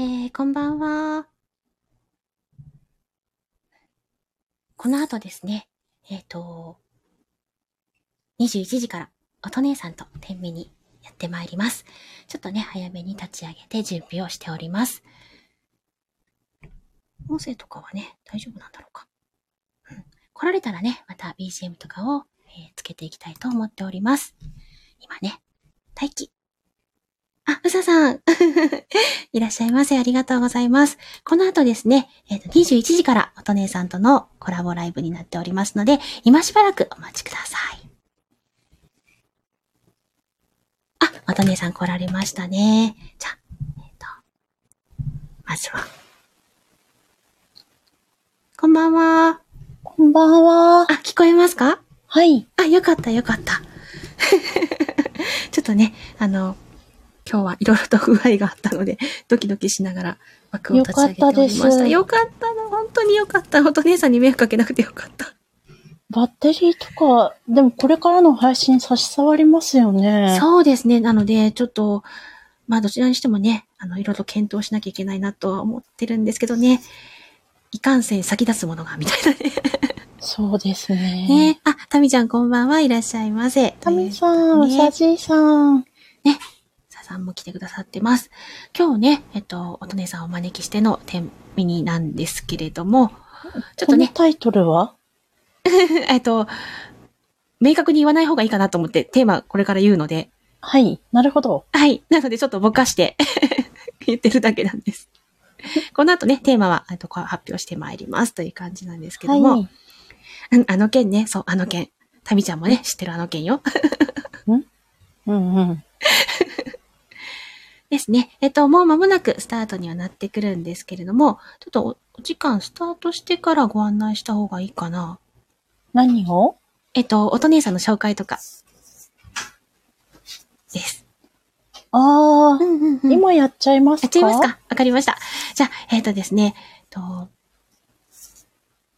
えー、こんばんは。この後ですね、えっ、と、21時から、音姉さんと天秤にやってまいります。ちょっとね、早めに立ち上げて準備をしております。音声とかはね、大丈夫なんだろうか？うん、来られたらね、また BGM とかを、えーつけていきたいと思っております。今ね、待機。あ、うささん。いらっしゃいませ。ありがとうございます。この後ですね、えっ、と、21時から、おとねさんとのコラボライブになっておりますので、今しばらくお待ちください。あ、おとねさん来られましたね。じゃあ、えっ、と、まずは。こんばんは。こんばんは。あ、聞こえますか？はい。あ、よかった、よかった。ちょっとね、あの、今日はいろいろと不具合があったので、ドキドキしながら枠を立ち上げておりました。よよかったの、本当によかった。本当姉さんに迷惑かけなくてよかった。バッテリーとか、でもこれからの配信差し障りますよね。そうですね。なので、ちょっと、まあどちらにしてもね、あの、いろいろ検討しなきゃいけないなとは思ってるんですけどね。いかんせん先立つものが、みたいなね。そうですね。ねあ、タミちゃんこんばんはいらっしゃいませ。タミさん、うねさじいさん。ささんも来てくださってます。今日ね、えっと、おとねさんをお招きしての天ミニなんですけれども、ちょっとね、タイトルは？えっと、明確に言わない方がいいかなと思ってテーマこれから言うので、はい。なるほど。はい。なのでちょっとぼかして 言ってるだけなんです。この後ね、テーマは、えっと、発表してまいりますという感じなんですけども、はい。うんあの件ね、そう、あの件。タミちゃんもね、知ってるあの件よ。うんうん。ですね。えっと、もう間もなくスタートにはなってくるんですけれども、ちょっとおお時間スタートしてからご案内した方がいいかな。何を？えっと、おと姉さんの紹介とか。です。ああ、んうんうん今やっちゃいますか？やっちゃいますか？わかりました。じゃあ、えっ、とですね、えっと、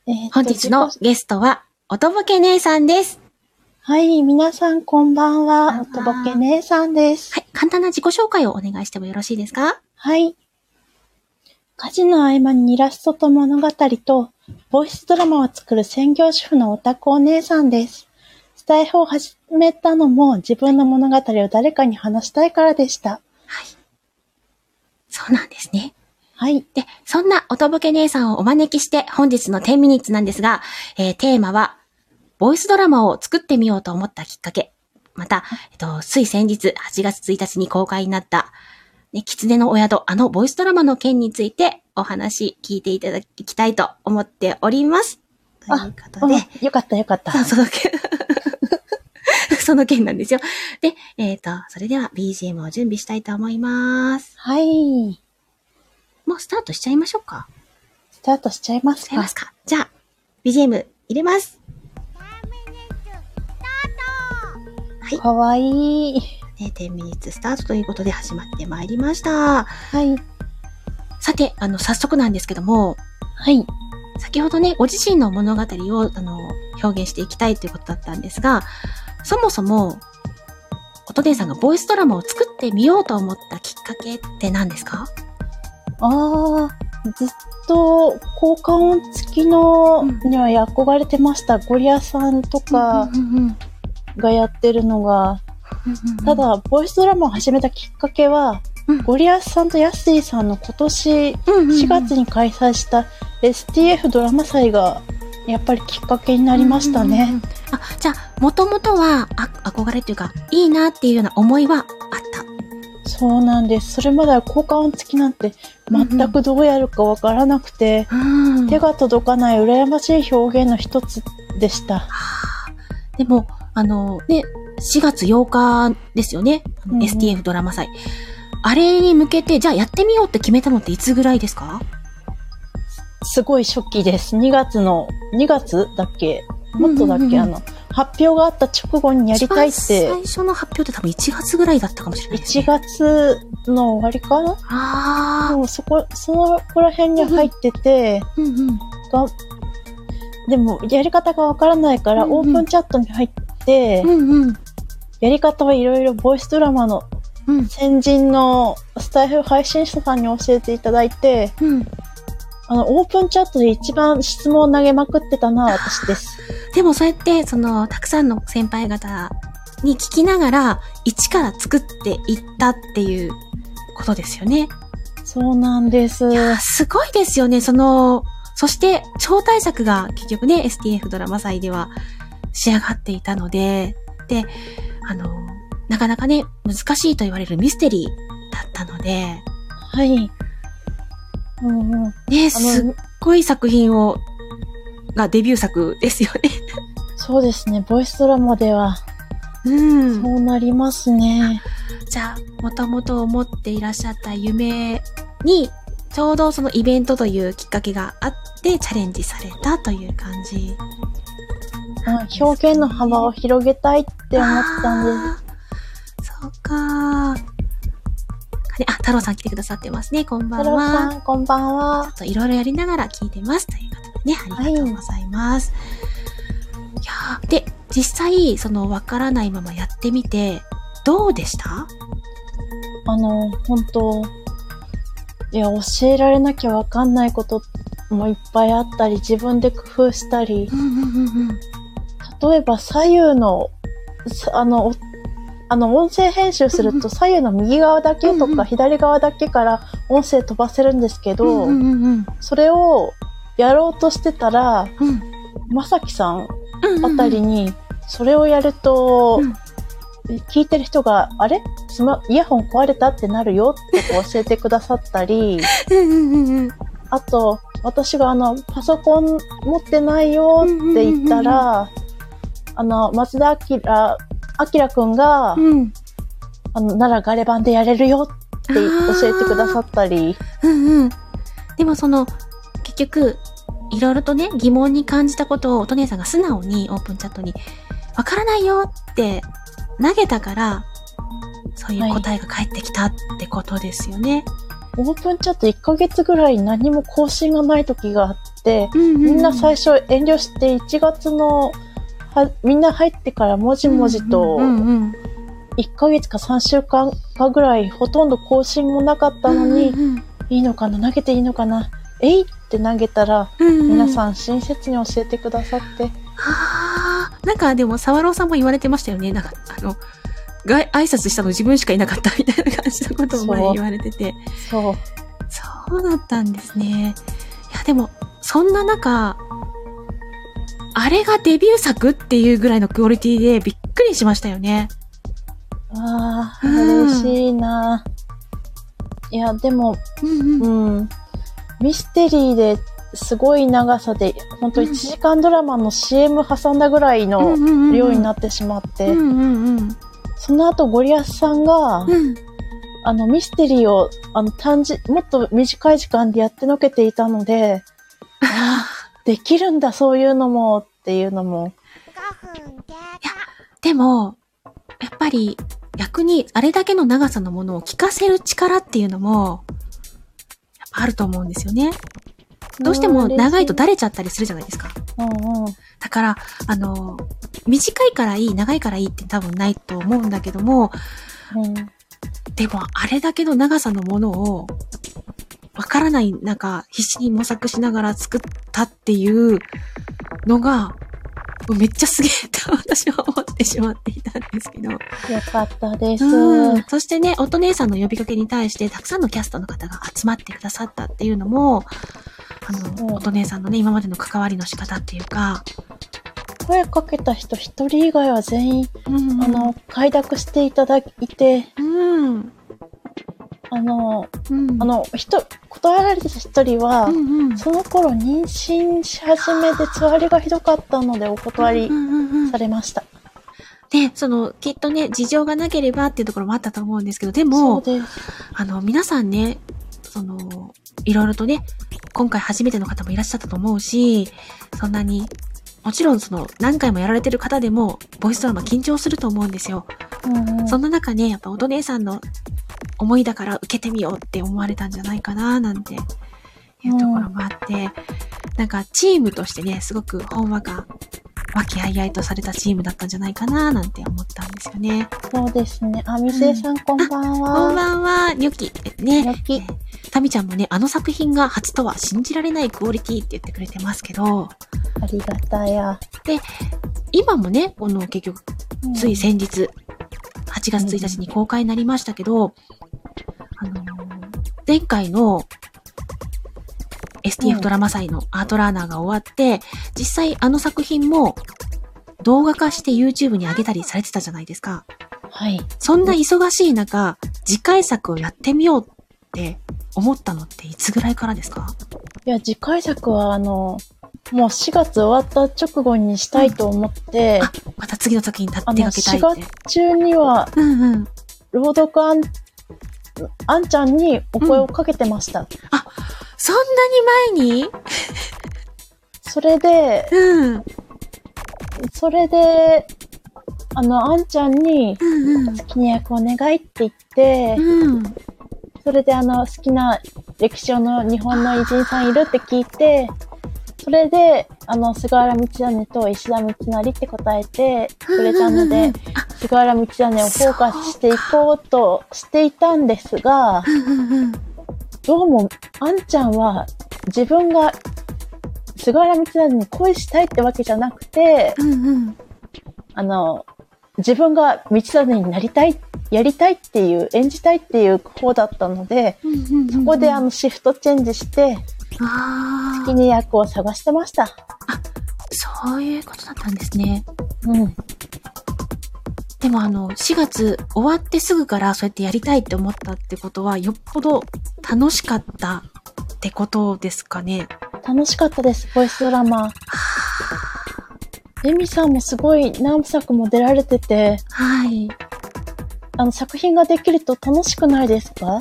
えーと本日のゲストは、おとぼけ姉さんです。はい、皆さんこんばんは。おとぼけ姉さんです。はい、簡単な自己紹介をお願いしてもよろしいですか？はい。家事の合間にイラストと物語と、ボイスドラマを作る専業主婦のオタクお姉さんです。スタイフを始めたのも自分の物語を誰かに話したいからでした。はい。そうなんですね。はい。で、そんなおとぼけ姉さんをお招きして本日の10ミニッツなんですが、えーテーマは、ボイスドラマを作ってみようと思ったきっかけ。また、えっと、つい先日8月1日に公開になった、ね、狐のお宿、あのボイスドラマの件についてお話聞いていただきたいと思っております。ということで、うんよかったよかった。その件、その件なんですよ。で、えっ、と、それでは BGM を準備したいと思います。はい。もうスタートしちゃいましょうか。スタートしちゃいますかしちゃいますか。じゃあ、BGM 入れます。かわいい。ね、10ミニッツスタートということで始まってまいりました。はい。さて、あの、早速なんですけども、はい。先ほどね、ご自身の物語を、あの、表現していきたいということだったんですが、そもそも、音姉さんがボイスドラマを作ってみようと思ったきっかけって何ですか？ああ、ずっと効果音付きのには憧れてました。ゴリアさんとかうんうんうんがやってるのが、ただ、ボイスドラマを始めたきっかけは、うんゴリアスさんとヤッシーさんの今年うんうんうん4月に開催した STF ドラマ祭がやっぱりきっかけになりましたうんうんうんね。あ、じゃあ、もともとは、あ、憧れっていうか、いいなっていうような思いはあった？そうなんです。それまでは効果音付きなんて全くどうやるかわからなくて、うん手が届かない羨ましい表現の一つでした。でも、あの、ね、4月8日ですよね。うんうん STF ドラマ祭。あれに向けて、じゃあやってみようって決めたのっていつぐらいですか？すごい初期です。2月の、2月だっけ？もっとだっけ、うんうんうんあの、発表があった直後にやりたいっ一て番、最初の発表って多分1月ぐらいだったかもしれないです、ね。1月の終わりかな？あもうそこ、そのこら辺に入ってて、ー。うんうん。がでも、やり方がわからないから、うんうんオープンチャットに入って、うんうん。やり方はいろいろボイスドラマのうん。先人のスタイフ配信者さんに教えていただいて、うん。あの、オープンチャットで一番質問を投げまくってたのは私です。でもそうやって、その、たくさんの先輩方に聞きながら、一から作っていったっていうことですよね。そうなんです。いやー、すごいですよね。その、そして、超大作が結局ね、STF ドラマ祭では仕上がっていたので、で、あの、なかなかね、難しいと言われるミステリーだったので、はい。うんうん。ね、あすっの、ごい作品を、がデビュー作ですよね。そうですね。ボイスドラマでは、うんそ。うなりますね。じゃあ、もともと思っていらっしゃった夢に、ちょうどそのイベントというきっかけがあって、チャレンジされたという感じ。うん表現の幅を広げたいって思ってたんであーそうかあ、太郎さん来てくださってますね。こんばす。太郎んは。さん、こんばんは。ちょっといろいろやりながら聞いてます。ということでね、ありがとうございます。い、やーで、実際、その、わからないままやってみて、どうでした？あの、本当いや、教えられなきゃわかんないこともいっぱいあったり、自分で工夫したり、うんうんうんうん。例えば左右の、さあの、おあの、音声編集すると左右の右側だけとか左側だけから音声飛ばせるんですけど。それをやろうとしてたら、うん。まさきさんあたりに、それをやると、うん。聞いてる人が、あれ？スマ、イヤホン壊れたってなるよ？って教えてくださったり。あと、私があの、パソコン持ってないよって言ったら、あの、松田明、明くんが、うん。あの、ならガレ版でやれるよって教えてくださったり、うんうん。でもその、結局、いろいろとね、疑問に感じたことを、おと姉さんが素直にオープンチャットに、わからないよって投げたから、そういう答えが返ってきたってことですよね。オープンチャット1ヶ月ぐらい何も更新がない時があって、うんみんな最初遠慮して1月のはみんな入ってからもじもじとうんうん1ヶ月か3週間かぐらいほとんど更新もなかったのに、うんうんいいのかな投げていいのかなえいって投げたら、うんうん皆さん親切に教えてくださって、はあ、なんかでも、沢朗さんも言われてましたよね。なんか、あの、が挨拶したの自分しかいなかったみたいな感じのことを言われてて。そう。そうだったんですね。いや、でも、そんな中、あれがデビュー作っていうぐらいのクオリティでびっくりしましたよね。ああ、うん嬉しいな。いや、でも、うんうん。うん。ミステリーですごい長さで、ほんとうん1時間ドラマの CM 挟んだぐらいの量になってしまって、うんうんうん。その後ゴリアスさんが、うん。あの、ミステリーを、あの、短時、もっと短い時間でやってのけていたので、ああ、できるんだ、そういうのも、っていうのも、でも、やっぱり逆にあれだけの長さのものを聞かせる力っていうのも、やっぱあると思うんですよね。どうしても長いとだれちゃったりするじゃないですか。うんうん。だから、あの、短いからいい、長いからいいって多分ないと思うんだけども、うん。でもあれだけの長さのものを、わからない中、必死に模索しながら作ったっていうのが、めっちゃすげえと 私は思ってしまっていたんですけど。よかったです。うん。そしてね、音姉さんの呼びかけに対して、たくさんのキャストの方が集まってくださったっていうのも、あの、音姉さんのね、今までの関わりの仕方っていうか、声かけた人一人以外は全員、うんあの、快諾していただいて、うん。あの、うん。あの、人、断られた一人は、うんうん。その頃妊娠し始めでつわりがひどかったのでお断りされました。で、その、きっとね、事情がなければっていうところもあったと思うんですけど、でそもう、です。あの、皆さんね、その、いろいろとね、今回初めての方もいらっしゃったと思うし、そんなに、もちろんその、何回もやられてる方でも、ボイスドラマ緊張すると思うんですよ。うんうんそんな中ね、やっぱおと姉さんの思いだから受けてみようって思われたんじゃないかな、なんていうところもあって、なんかチームとしてね、すごくほんわか、和気あいあいとされたチームだったんじゃないかななんて思ったんですよね。そうですね。あ、みせいさん、こんばんは。こんばんは、ニョキ。ね。ニョキえータミちゃんもね、あの作品が初とは信じられないクオリティって言ってくれてますけど、ありがたや。今もね、この結局、うんつい先日、8月1日に公開になりましたけど、あのー前回のう STF んドラマ祭のアートラーナーが終わって、実際あの作品も動画化して YouTube に上げたりされてたじゃないですか。はい。そんな忙しい中、次回作をやってみようって思ったのっていつぐらいからですか？いや、次回作は、あの、もう4月終わった直後にしたいと思って、あ、また次の作品に手がけたい4って月。中には、うんうん。朗読あんちゃんにお声をかけてました。そんなに前に？それで、うん。それで、あの、あんちゃんに、うんうん。好きな役お願いって言って、うん。それであの、好きな歴史上の日本の偉人さんいるって聞いて、それで、あの、菅原道真と石田三成って答えてくれたのでうんうんうん、菅原道真をフォーカスしていこうとしていたんですが、うんうんうん。どうも、あんちゃんは自分が菅原道真に恋したいってわけじゃなくて、うんうん。あの、自分が道真になりたい、やりたいっていう、演じたいっていう方だったので、そそこであの、シフトチェンジして、あ好きな役を探してました。あ、そういうことだったんですね。うん。でもあの、4月終わってすぐからそうやってやりたいって思ったってことは、よっぽど楽しかったってことですかね。楽しかったです、ボイスドラマ。エミさんもすごい何作も出られてて、はい。あの、作品ができると楽しくないですか？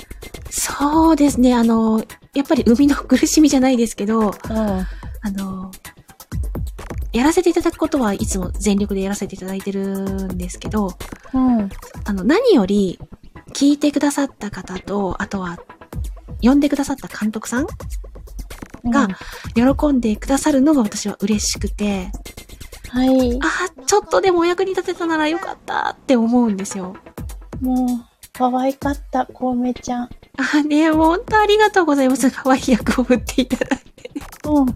そうですね。あの、やっぱり生みの苦しみじゃないですけど、うん。あの、やらせていただくことはいつも全力でやらせていただいてるんですけど、うん。あの、何より聞いてくださった方と、あとは、呼んでくださった監督さんが喜んでくださるのが私は嬉しくて、はい。ああ、ちょっとでもお役に立てたならよかったって思うんですよ。もう、可愛かった、コウメちゃん。ああね、本当ありがとうございます。可愛い役を振っていただいて。うん。だ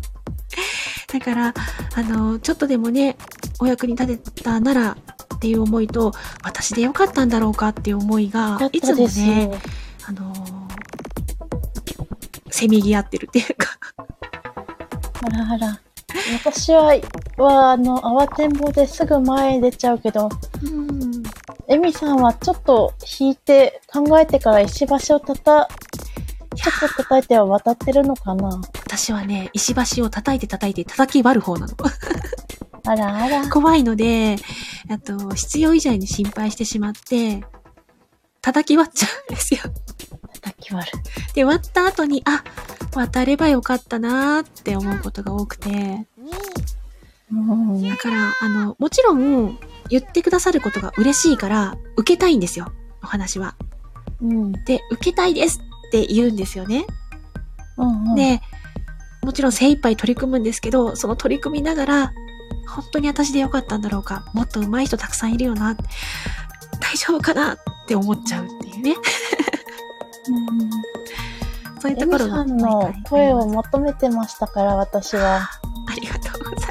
から、あの、ちょっとでもね、お役に立てたならっていう思いと、私でよかったんだろうかっていう思いがいつも。ね、あのせめぎ合ってるっていうか。あらあら。私は、は、あの、慌てんぼうですぐ前へ出ちゃうけど、うん。エミさんはちょっと引いて考えてから石橋をたた、ちょっと叩いては渡ってるのかな？私はね、石橋を叩いて叩いて叩き割る方なの。あらあら。怖いので、あと、必要以上に心配してしまって、叩き割っちゃうんですよ。叩き割る。で、割った後に、あ、渡ればよかったなーって思うことが多くて、うん。だから、あの、もちろん、言ってくださることが嬉しいから、受けたいんですよ、お話は。うん。で、受けたいですって言うんですよね。うん。うん、で、もちろん精一杯取り組むんですけど、その取り組みながら、本当に私でよかったんだろうか、もっと上手い人たくさんいるよな、大丈夫かなって思っちゃうっていうね。うんそういうところがさんの声を求めてましたから、私は。ありがとうございま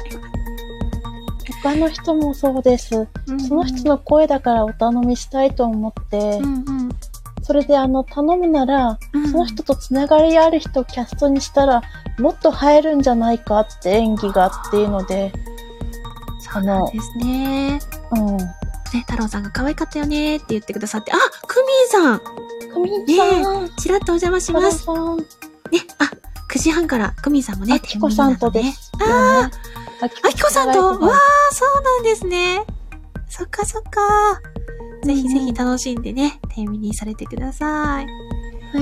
他の人もそうです。す。その人の声だからお頼みしたいと思って、うんうん、それであの、頼むなら、うんその人とつながりある人をキャストにしたら、もっと映えるんじゃないかって演技がっていうので、そうなんですね。うん。ね、太郎さんが可愛かったよねって言ってくださって、あ、クミンさんクミンさん、ちらっとお邪魔します。ね、あ、9時半からクミンさんもね、あきこさんとでね。すよね。あきあきこさんと、わはあ、そうなんですね。そっかそっか。ぜひぜひ楽しんでね、天秤にされてください。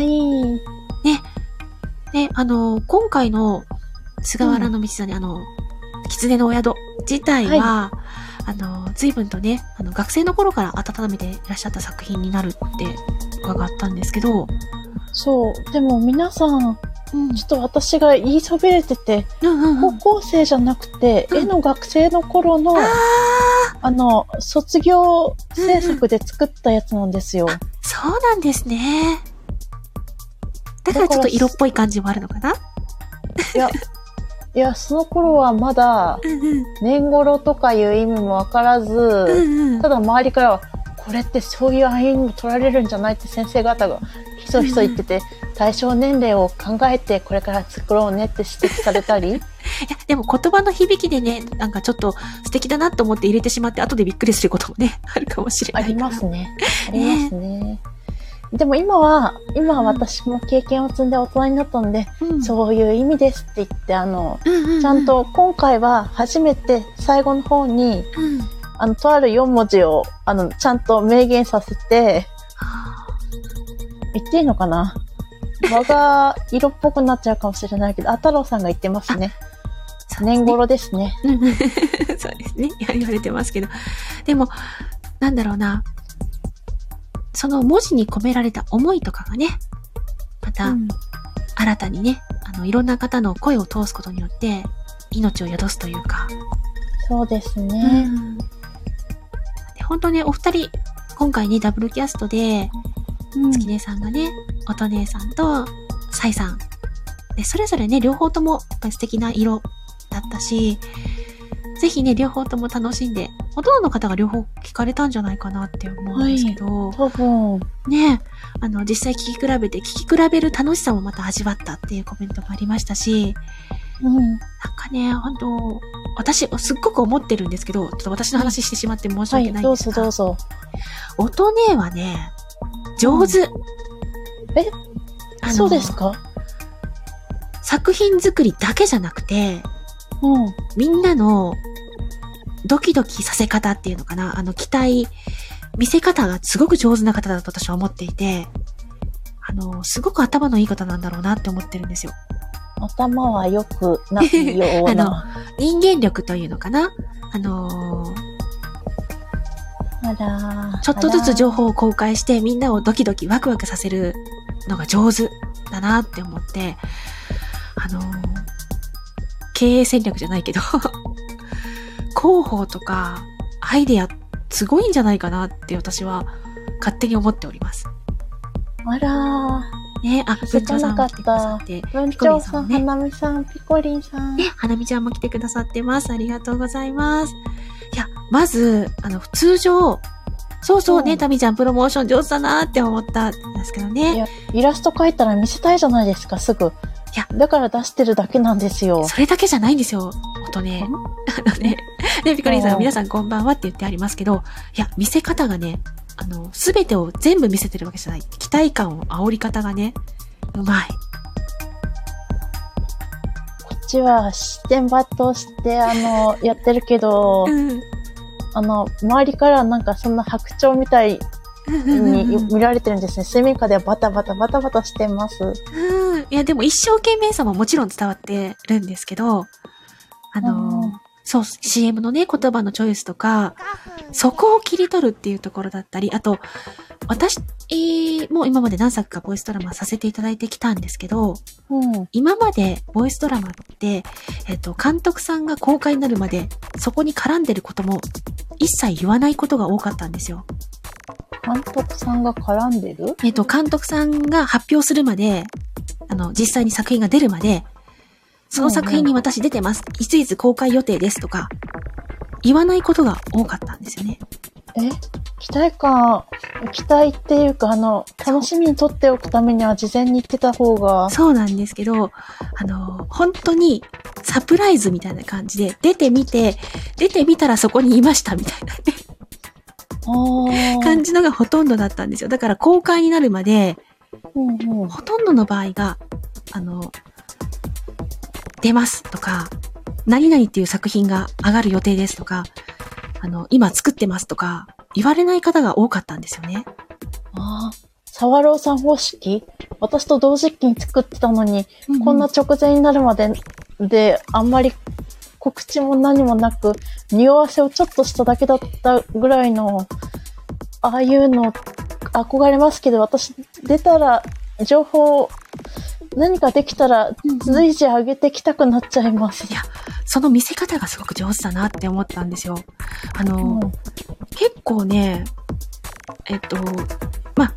い。で、あの、今回の菅原道真、あの、狐のお宿自体は、あの、随分とね、あの、学生の頃から温めていらっしゃった作品になるって伺ったんですけど、そう。でも皆さん、うんちょっと私が言いそびれてて、うんうんうん。高校生じゃなくて、うん絵の学生の頃の、ああの、卒業制作で作ったやつなんですよ。あ、そうなんですね。だからちょっと色っぽい感じもあるのかな？いや、いや、その頃はまだ、うんうん。年頃とかいう意味もわからず、うんうんた。だ周りからは、これってそういう暗にも取られるんじゃないって先生方がひそひそ言ってて、対象年齢を考えてこれから作ろうねって指摘されたり、いや、でも言葉の響きでね、なんかちょっと素敵だなと思って入れてしまって、後でびっくりすることもね、あるかもしれない。あります。ね。ありますね。でも今は、今は私も経験を積んで大人になったんで、うん。そういう意味ですって言って、あの、うんうんうん。ちゃんと今回は初めて最後の方に、うん。あの、とある4文字を、あの、ちゃんと明言させて、は言っていいのかな？我が色っぽくなっちゃうかもしれないけど、あ太郎さんが言ってますね。すね年頃ですね。うんうんそうですね。言われてますけど。でも、なんだろうな。その文字に込められた思いとかがね、またうん新たにね、あの、いろんな方の声を通すことによって、命を宿すというか。そうですうね。んで本当ね、お二人、今回ね、ダブルキャストで、うん月姉さんがね、音姉さんと、サイさん。で、それぞれね、両方とも、素敵な色だったし、ぜひね、両方とも楽しんで、ほとんどの方が両方聞かれたんじゃないかなって思うんですけど、多分、ね、あの、実際聞き比べて、聞き比べる楽しさもまた味わったっていうコメントもありましたし、うん。なんかね、本当私、すっごく思ってるんですけど、ちょっと私の話してしまって申しはい、どう訳ないんですが、ぞどうぞ。音ねはね、上手。え？そうですか？作品作りだけじゃなくて、うん。みんなのドキドキさせ方っていうのかな、あの期待、見せ方がすごく上手な方だと私は思っていて、あの、すごく頭のいい方なんだろうなって思ってるんですよ。頭は良くないよう あのな。人間力というのかな？あのーちょっとずつ情報を公開してみんなをドキドキワクワクさせるのが上手だなって思って、あのー経営戦略じゃないけど、広報とかアイデアすごいんじゃないかなって私は勝手に思っております。あらね、あ、気づかなかった文鳥さんも来てくださって。文鳥さん、花見さん、ピコリンさん。ね、花見ちゃんも来てくださってます。ありがとうございます。まず、あの、通常、そうそうね、うんタミちゃんプロモーション上手だなって思ったんですけどいね。や、イラスト描いたら見せたいじゃないですか、すぐ。いやだから出してるだけなんですよ。それだけじゃないんですよ、音ね。あのね、ね、ピコリンさん皆さんこんばんはって言ってありますけど、いや、見せ方がね、あの、すべてを全部見せてるわけじゃない。期待感を煽り方がね、うまい。こっちは視点抜刀して、あの、やってるけど、うん。あの、周りからなんかそんな白鳥みたいに 見られてるんですね。水面下ではバタバタバタバタしてます。うん。いや、でも一生懸命さももちろん伝わってるんですけど、あのそう、CM のね、言葉のチョイスとか、そこを切り取るっていうところだったり、あと、私、えーもう今まで何作かボイスドラマさせていただいてきたんですけど、うん。今までボイスドラマって、えっ、と、監督さんが公開になるまで、そこに絡んでることも、一切言わないことが多かったんですよ。監督さんが絡んでる？えっ、と、監督さんが発表するまで、あの、実際に作品が出るまで、その作品に私出てます。いついつ公開予定ですとか、言わないことが多かったんですよね。え？期待感、期待っていうか、あの、楽しみに取っておくためには事前に言ってた方が、そうなんですけど、あの、本当にサプライズみたいな感じで、出てみて、出てみたらそこにいましたみたいなね、感じのがほとんどだったんですよ。だから公開になるまで、うんうん。ほとんどの場合が、あの、出ますとか、何々っていう作品が上がる予定ですとか、あの、今作ってますとか、言われない方が多かったんですよね。ああ、サワローさん方式？私と同時期に作ってたのに、こんなう直前になるまでで、あんまり告知も何もなく、匂わせをちょっとしただけだったぐらいの、ああいうの憧れますけど、私出たら情報何かできたら随時上げてきたくなっちゃいます。いや、その見せ方がすごく上手だなって思ったんですよ。あの、うん結構ね、えっと、まあ、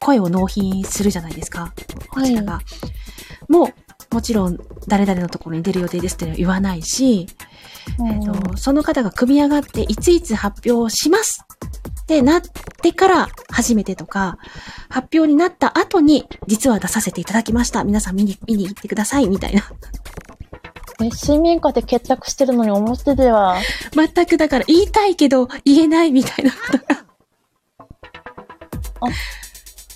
声を納品するじゃないですか。こちらが。もう、もちろん、誰々のところに出る予定ですって言わないし、えっと、その方が組み上がって、いついつ発表しますってなってから初めてとか、発表になった後に、実は出させていただきました。皆さん見に、見に行ってください、みたいな。え水面下で結託してるのに表では、全くだから言いたいけど言えないみたいなことがあ。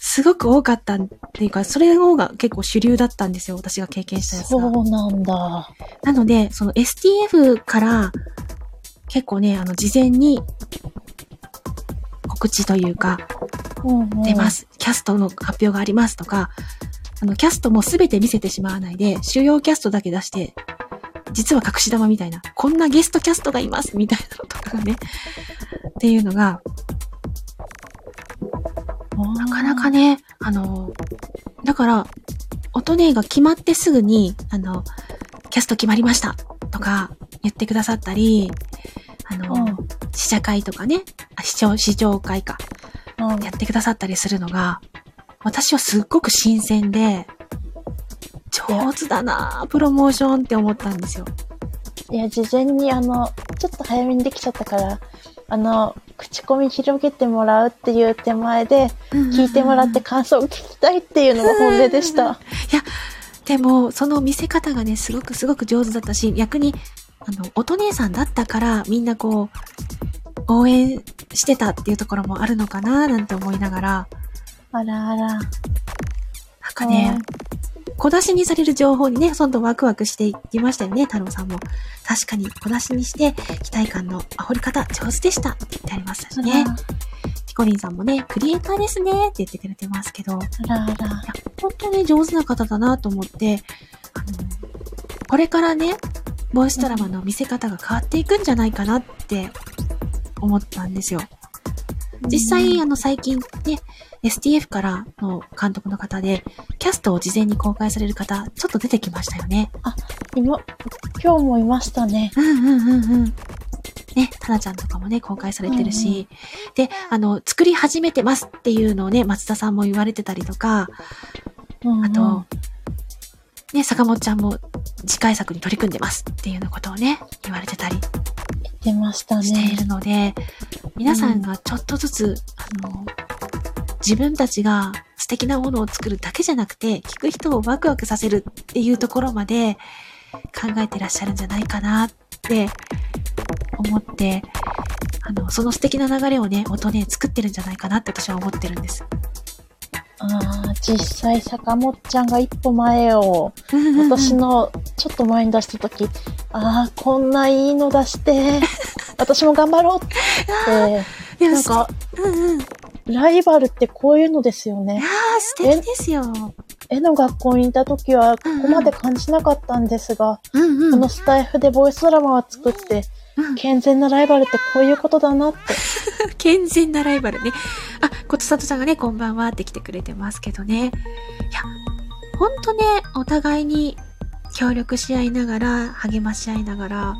すごく多かったっていうか、それの方が結構主流だったんですよ。私が経験したやつそが。うなんだ。なので、その STF から結構ね、あの、事前に告知というか、出ま。す。キャストの発表がありますとか、あの、キャストもすべて見せてしまわないで、主要キャストだけ出して、実は隠し玉みたいな、こんなゲストキャストがいますみたいなのとかがね、っていうのが、なかなかね、あの、だから、音ねが決まってすぐに、あの、キャスト決まりましたとか言ってくださったり、あの、うん試写会とかね、あ試聴、試聴会か、うんやってくださったりするのが、私はすっごく新鮮で、上手だなぁプロモーションって思ったんですよ。いや、事前にあの、ちょっと早めにできちゃったから、あの、口コミ広げてもらうっていう手前で、聞いてもらって感想を聞きたいっていうのが本音でした。でも、その見せ方がね、すごくすごく上手だったし、逆に、あの、音姉さんだったから、みんなこう、応援してたっていうところもあるのかななんて思いながら、あらあら。なんかね、小出しにされる情報にね、そんどんワクワクしていきましたよね、太郎さんも。確かに小出しにして、期待感の煽り方上手でしたって言ってありましたしね。ピコリンさんもね、クリエイターですねって言ってくれてますけど、いあらあら。や、本当に上手な方だなと思って、あの、これからね、ボイスドラマの見せ方が変わっていくんじゃないかなって思ったんですよ。実際、あの、最近ね、STF からの監督の方で、キャストを事前に公開される方、ちょっと出てきましたよね。今、今日もいましたね。うんうんうんうん。ね、タナちゃんとかもね、公開されてるし、で、あの、作り始めてますっていうのをね、松田さんも言われてたりとか、うんうんあと、ね、坂本ちゃんも次回作に取り組んでますっていうようなことをね、言われてたり出ましたねしている。ので、皆さんがちょっとずつ、あの、自分たちが素敵なものを作るだけじゃなくて、聞く人をワクワクさせるっていうところまで考えてらっしゃるんじゃないかなって思って、あの、その素敵な流れをね、音ね、作ってるんじゃないかなって私は思ってるんです。ああ、実際坂本ちゃんが一歩前を、私のちょっと前に出したとき、ああ、こんないいの出して、私も頑張ろうって、なんか、うんうん。いライバルってこういうのですよやーね。、素敵ですよ。絵の学校にいたときは、ここまで感じなかったんですが、うんうん。このスタイフでボイスドラマを作って、うん 健全なライバルってこういうことだなって。健全なライバルね。あ、ことさとさんがね、こんばんはって来てくれてますけどね。いや、ほんとね、お互いに協力し合いながら、励まし合いながら、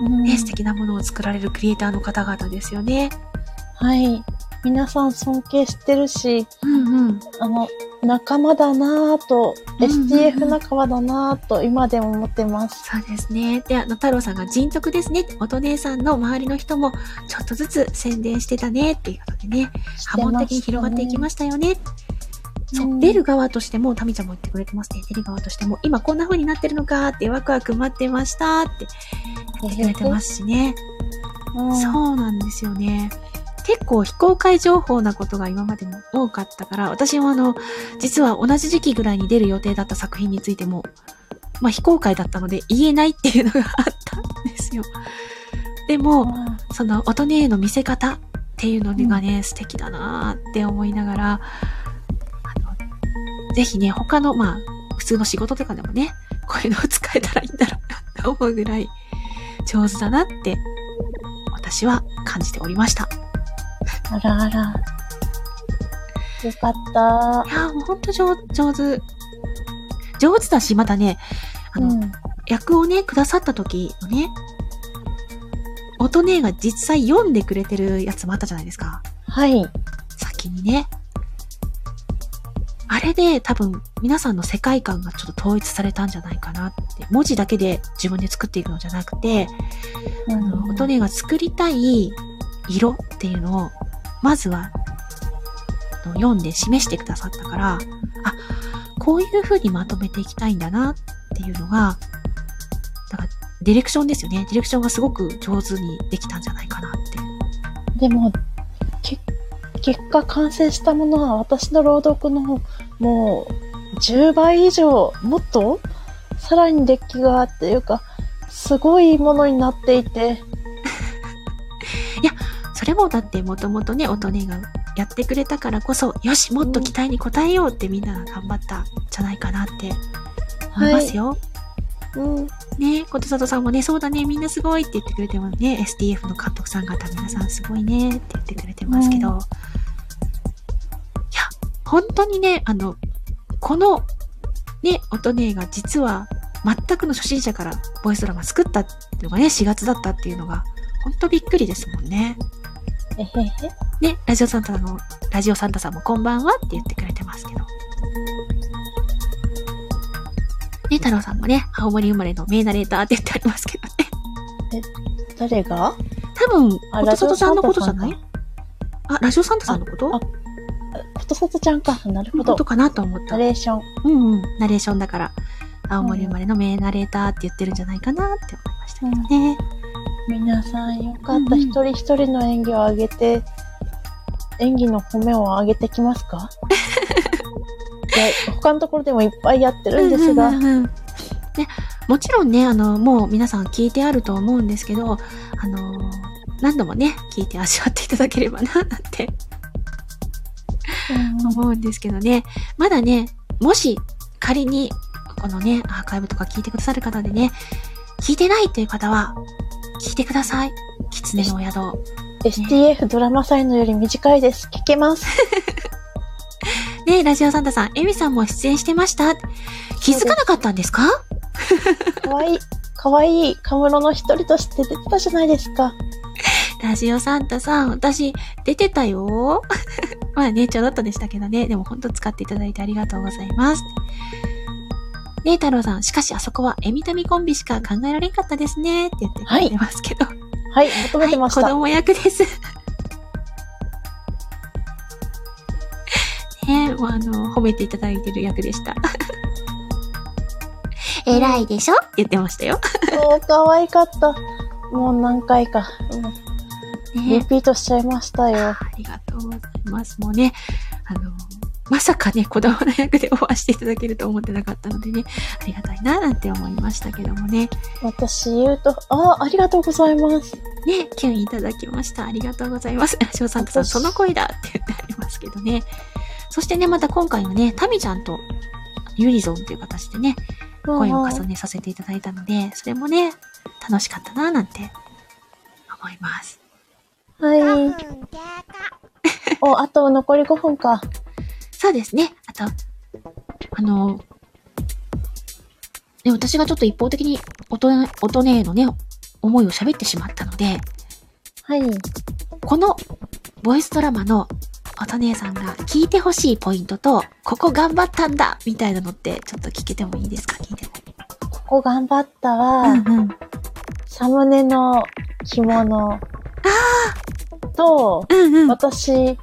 うんね、素敵なものを作られるクリエイターの方々ですよね。はい。皆さん尊敬してるし、うんうん。あの、仲間だなぁと、うんうんうん STF 仲間だなぁと、今でも思ってます。そうですね。で、あの、太郎さんが人徳ですねって。音姉さんの周りの人も、ちょっとずつ宣伝してたねっていうことでね、波紋的に広がっていきましたよね。そうう、ん出る側としても、タミちゃんも言ってくれてますね。出る側としても、今こんな風になってるのかってワクワク待ってましたって言ってくれてますしね。うんそうなんですよね。結構非公開情報なことが今までも多かったから、私もあの、実は同じ時期ぐらいに出る予定だった作品についても、まあ非公開だったので言えないっていうのがあったんですよ。でも、その音音への見せ方っていうのがね、素敵だなーって思いながら、あの、ぜひね、他の、まあ、普通の仕事とかでもね、こういうのを使えたらいいんだろうなと思うぐらい上手だなって、私は感じておりました。あらあら。よかった。いやーもうほんと上上手。上手だし、またね、あの、うん。役をね、くださった時のね、音ねが実際読んでくれてるやつもあったじゃないですか。はい。先にね。あれで多分皆さんの世界観がちょっと統一されたんじゃないかなって。文字だけで自分で作っていくのじゃなくて、うあの、音音が作りたい色っていうのを、まずは、読んで示してくださったから、あ、こういう風にまとめていきたいんだなっていうのが、だから、ディレクションですよね。ディレクションがすごく上手にできたんじゃないかなって。でも、結果完成したものは私の朗読のもう10倍以上、もっとさらにデッキがっていうか、すごいものになっていて、れもだってもともとね、音音がやってくれたからこそ、よし、もっと期待に応えようってみんなが頑張ったんじゃないかなって思いますよ。うん、ねことさとさんもね、そうだね、みんなすごいって言ってくれてもね、STF の監督さん方皆さんすごいねって言ってくれてますけど、うん。いや、本当にね、あの、この、ね、音ねが実は全くの初心者からボイスドラマ作ったっていうのがね、4月だったっていうのが、本当びっくりですもんね。えへへ。ね、ラジオサンタの、ラジオサンタさんもこんばんはって言ってくれてますけど。ね、太郎さんもね、青森生まれの名ナレーターって言ってありますけどね。誰が？多分、あことさとさんのことじゃない？あ、ラジオサンタさんのこと？あことさとちゃんか。なるほどのこと。かなと思った。ナレーション。うんうん。ナレーションだから、青森生まれの名ナレーターって言ってるんじゃないかなって思いましたけどね。皆さんよかった。うんうん。一人一人の演技を上げて、演技の褒めを上げてきますか？いや、他のところでもいっぱいやってるんですが、うんうんうんうん。ね、もちろんね、あの、もう皆さん聞いてあると思うんですけど、あの、何度もね、聞いて味わっていただければな、なんて。うん。思うんですけどね。まだね、もし仮に、このね、アーカイブとか聞いてくださる方でね、聞いてないっていう方は、聞いてください。狐のお宿。STF ドラマ祭のより短いです。聞けます。ねラジオサンタさん、エミさんも出演してました。気づかなかったんですか？かわいい、かわいい、カムロの一人として出てたじゃないですか。ラジオサンタさん、私、出てたよ。まあね、ちょろっとでしたけどね。でも本当使っていただいてありがとうございます。ね太郎さん、しかしあそこはエミタミコンビしか考えられんかったですね。って言ってくれてますけど。はい、求めてました。はい、子供役です。ねもうあの、褒めていただいてる役でした。偉いでしょ？言ってましたよ。そう、かわいかった。もう何回か、うんリねピートしちゃいましたよ。ありがとうございます。もうね、あの、まさかね、子供の役でオファーしていただけると思ってなかったのでね、ありがたいな、なんて思いましたけどもね。私言うと、あ、ありがとうございます。ね、キュンいただきました。ありがとうございます。ラジオサンタさん、私その声だって言ってありますけどね。そしてね、また今回はね、タミちゃんとユニゾンっていう形でね、声を重ねさせていただいたので、それもね、楽しかったな、なんて思います。はい。お、あと残り5分か。そうですね。あと、あの、ね、私がちょっと一方的に音ね、音ねのね、思いを喋ってしまったので、はい。このボイスドラマの音姉さんが聞いてほしいポイントと、ここ頑張ったんだみたいなのって、ちょっと聞けてもいいですか？聞いても。ここ頑張ったわ。うんうん。サムネの着物。と、うんうん。私、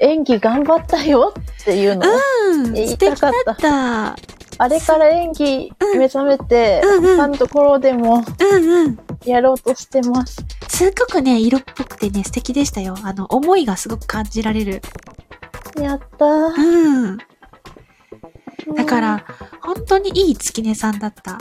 演技頑張ったよっていうの。うん。言いたかっった。あれから演技目覚めて、うんうん他のところでもうんうん。やろうとしてます。すっごくね、色っぽくてね、素敵でしたよ。あの、思いがすごく感じられる。やったー。うん。だから、本当にいい月音さんだった。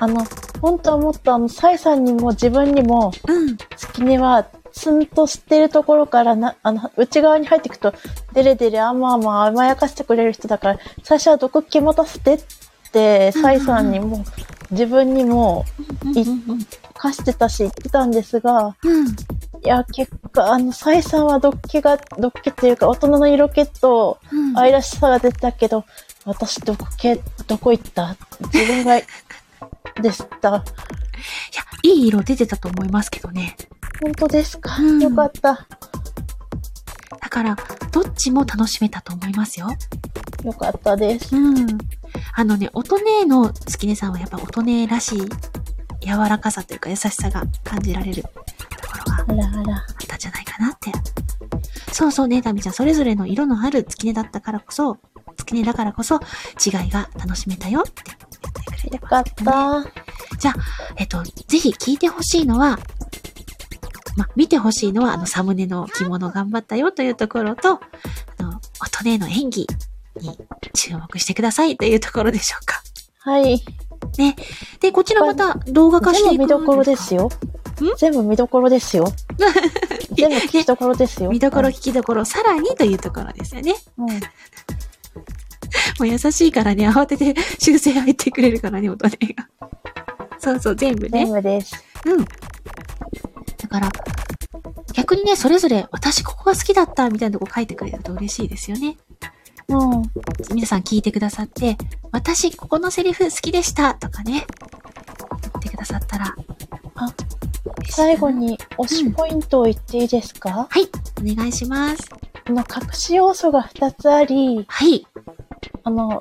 あの、本当はもっとあの、サイさんにも自分にも、うん。月音は、ツンとしてるところからな、あの、内側に入っていくと、デレデレあまあまあ甘やかしてくれる人だから、最初は毒気持たせてって、サイさんにも、自分にもいうん課してたし言ってたんですが、うん。いや、結果、あの、サイさんは毒気が、毒気っていうか、大人の色気とうん。愛らしさが出てたけど、私どこけ、どこ行った？自分が、でした。いや、いい色出てたと思いますけどね。本当ですか、うんよかった。だから、どっちも楽しめたと思いますよ。よかったです。うん。あのね、音音の月音さんはやっぱ音音らしい柔らかさというか優しさが感じられるところがあったんじゃないかなって。そうそうね、タミちゃん、それぞれの色のある月音だったからこそ、月音だからこそ違いが楽しめたよってよかった。じゃあ、えっと、ぜひ聞いてほしいのは、ま、見てほしいのは、あの、サムネの着物頑張ったよというところと、あの、音音の演技に注目してくださいというところでしょうか。はい。で、こちらまた動画化していく全部見どころですよ。全部見どころですよ。全部聞きどころですよ。見どころ、聞きどころ、さらにというところですよね。うん。う んもう優しいからね、慌てて 修正入ってくれるからね、音音が。そうそう、全部ね全。部です。うん。だから、逆にね、それぞれ私ここが好きだったみたいなとこ書いてくれると嬉しいですよね。うん。皆さん聞いてくださって、私ここのセリフ好きでしたとかね、言ってくださったら。あ最後。に推しポイントを言っていいですか、はい、お願いします。あの、隠し要素が2つあり、はい。あの、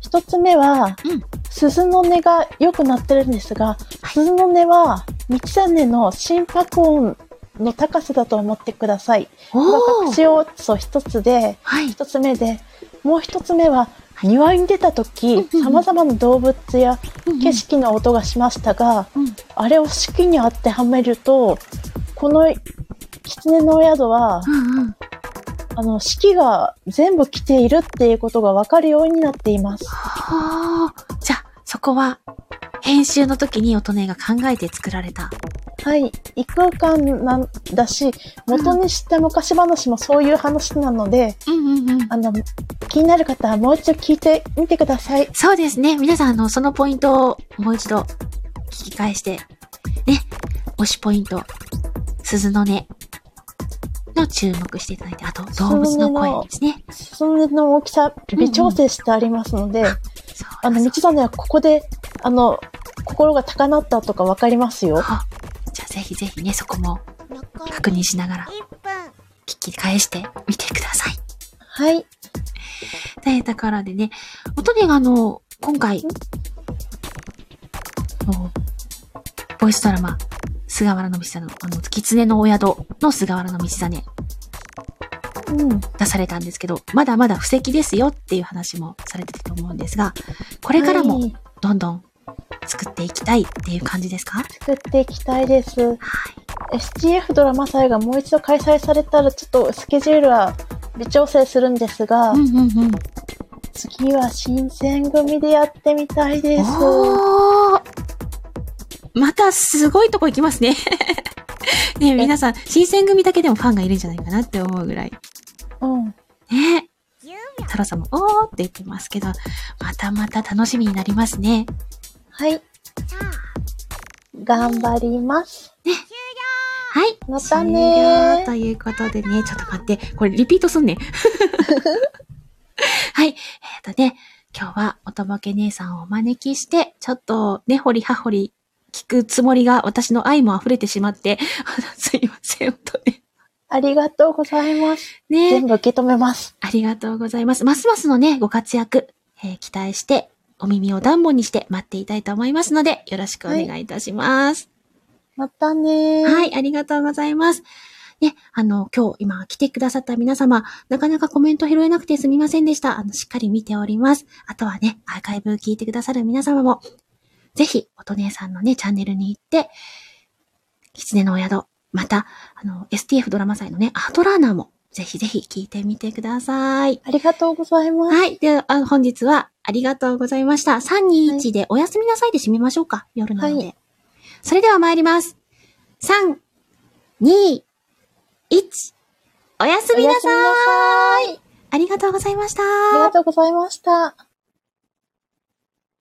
一つ目は、うん鈴の音が良くなってるんですが、はい鈴の音は、道種の心拍音の高さだと思ってください。隠し要素一つで、はい。一つ目で、もう一つ目は、庭に出た時、うんうん様々な動物やうんうん景色の音がしましたが、うん。あれを式に当てはめると、この狐のお宿は、うんうん。あの、式が全部来ているっていうことがわかるようになっています。はあ。じゃあ、そこは、編集の時に音音が考えて作られた。はい。異空間なんだし、元にした昔話もそういう話なので、うんうんうん。あの、気になる方はもう一度聞いてみてください。そうですね。皆さん、あの、そのポイントをもう一度聞き返して、ね、推しポイント、鈴の音の注目していただいて、あと、動物の声ですね。そのの大きさ、微調整してありますので、そうあの、道種はここで、あの、心が高鳴ったとかわかりますよ。あじゃあ、ぜひぜひね、そこも確認しながら聞き返してみてください。はい。で、だからでね、音音があの、今回、おボイスドラマ、菅原の道真、あの、狐のお宿の菅原の道真うん。出されたんですけど、まだまだ布石ですよっていう話もされてたと思うんですが、これからもはいどんどん作っていきたいっていう感じですか？作っていきたいです。はい。STF ドラマ祭がもう一度開催されたら、ちょっとスケジュールは微調整するんですが、うんうんうん。次は新選組でやってみたいです。またすごいとこ行きますね。ね皆さん、新選組だけでもファンがいるんじゃないかなって思うぐらい。うん。ね太郎さんも、おーって言ってますけど、またまた楽しみになりますね。はい。頑張ります。はい。またねということでね、ちょっと待って、これリピートすんね。はい。えっ、とね、今日はおとぼけ姉さんをお招きして、ちょっとねほりはほり聞くつもりが私の愛も溢れてしまって、すいません、本当ね。ありがとうございます。ね全部受け止めます。ありがとうございます。ますますのね、ご活躍、えー期待して、お耳を暖房にして待っていたいと思いますので、よろしくお願いいたします。またねー。はい、ありがとうございます。ね、あの、今日、今来てくださった皆様、なかなかコメント拾えなくてすみませんでした。あの、しっかり見ております。あとはね、アーカイブ聞いてくださる皆様も、ぜひ、お姉さんのね、チャンネルに行って、狐のお宿、また、あの、STF ドラマ祭のね、アートラーナーも、ぜひぜひ聞いてみてください。ありがとうございます。はい。では、あ本日はありがとうございました。321でおやすみなさいで締めましょうか。夜なので。はいそれでは参ります。3、2、1、おやすみなさい。おやすみなさい。ありがとうございました。ありがとうございました。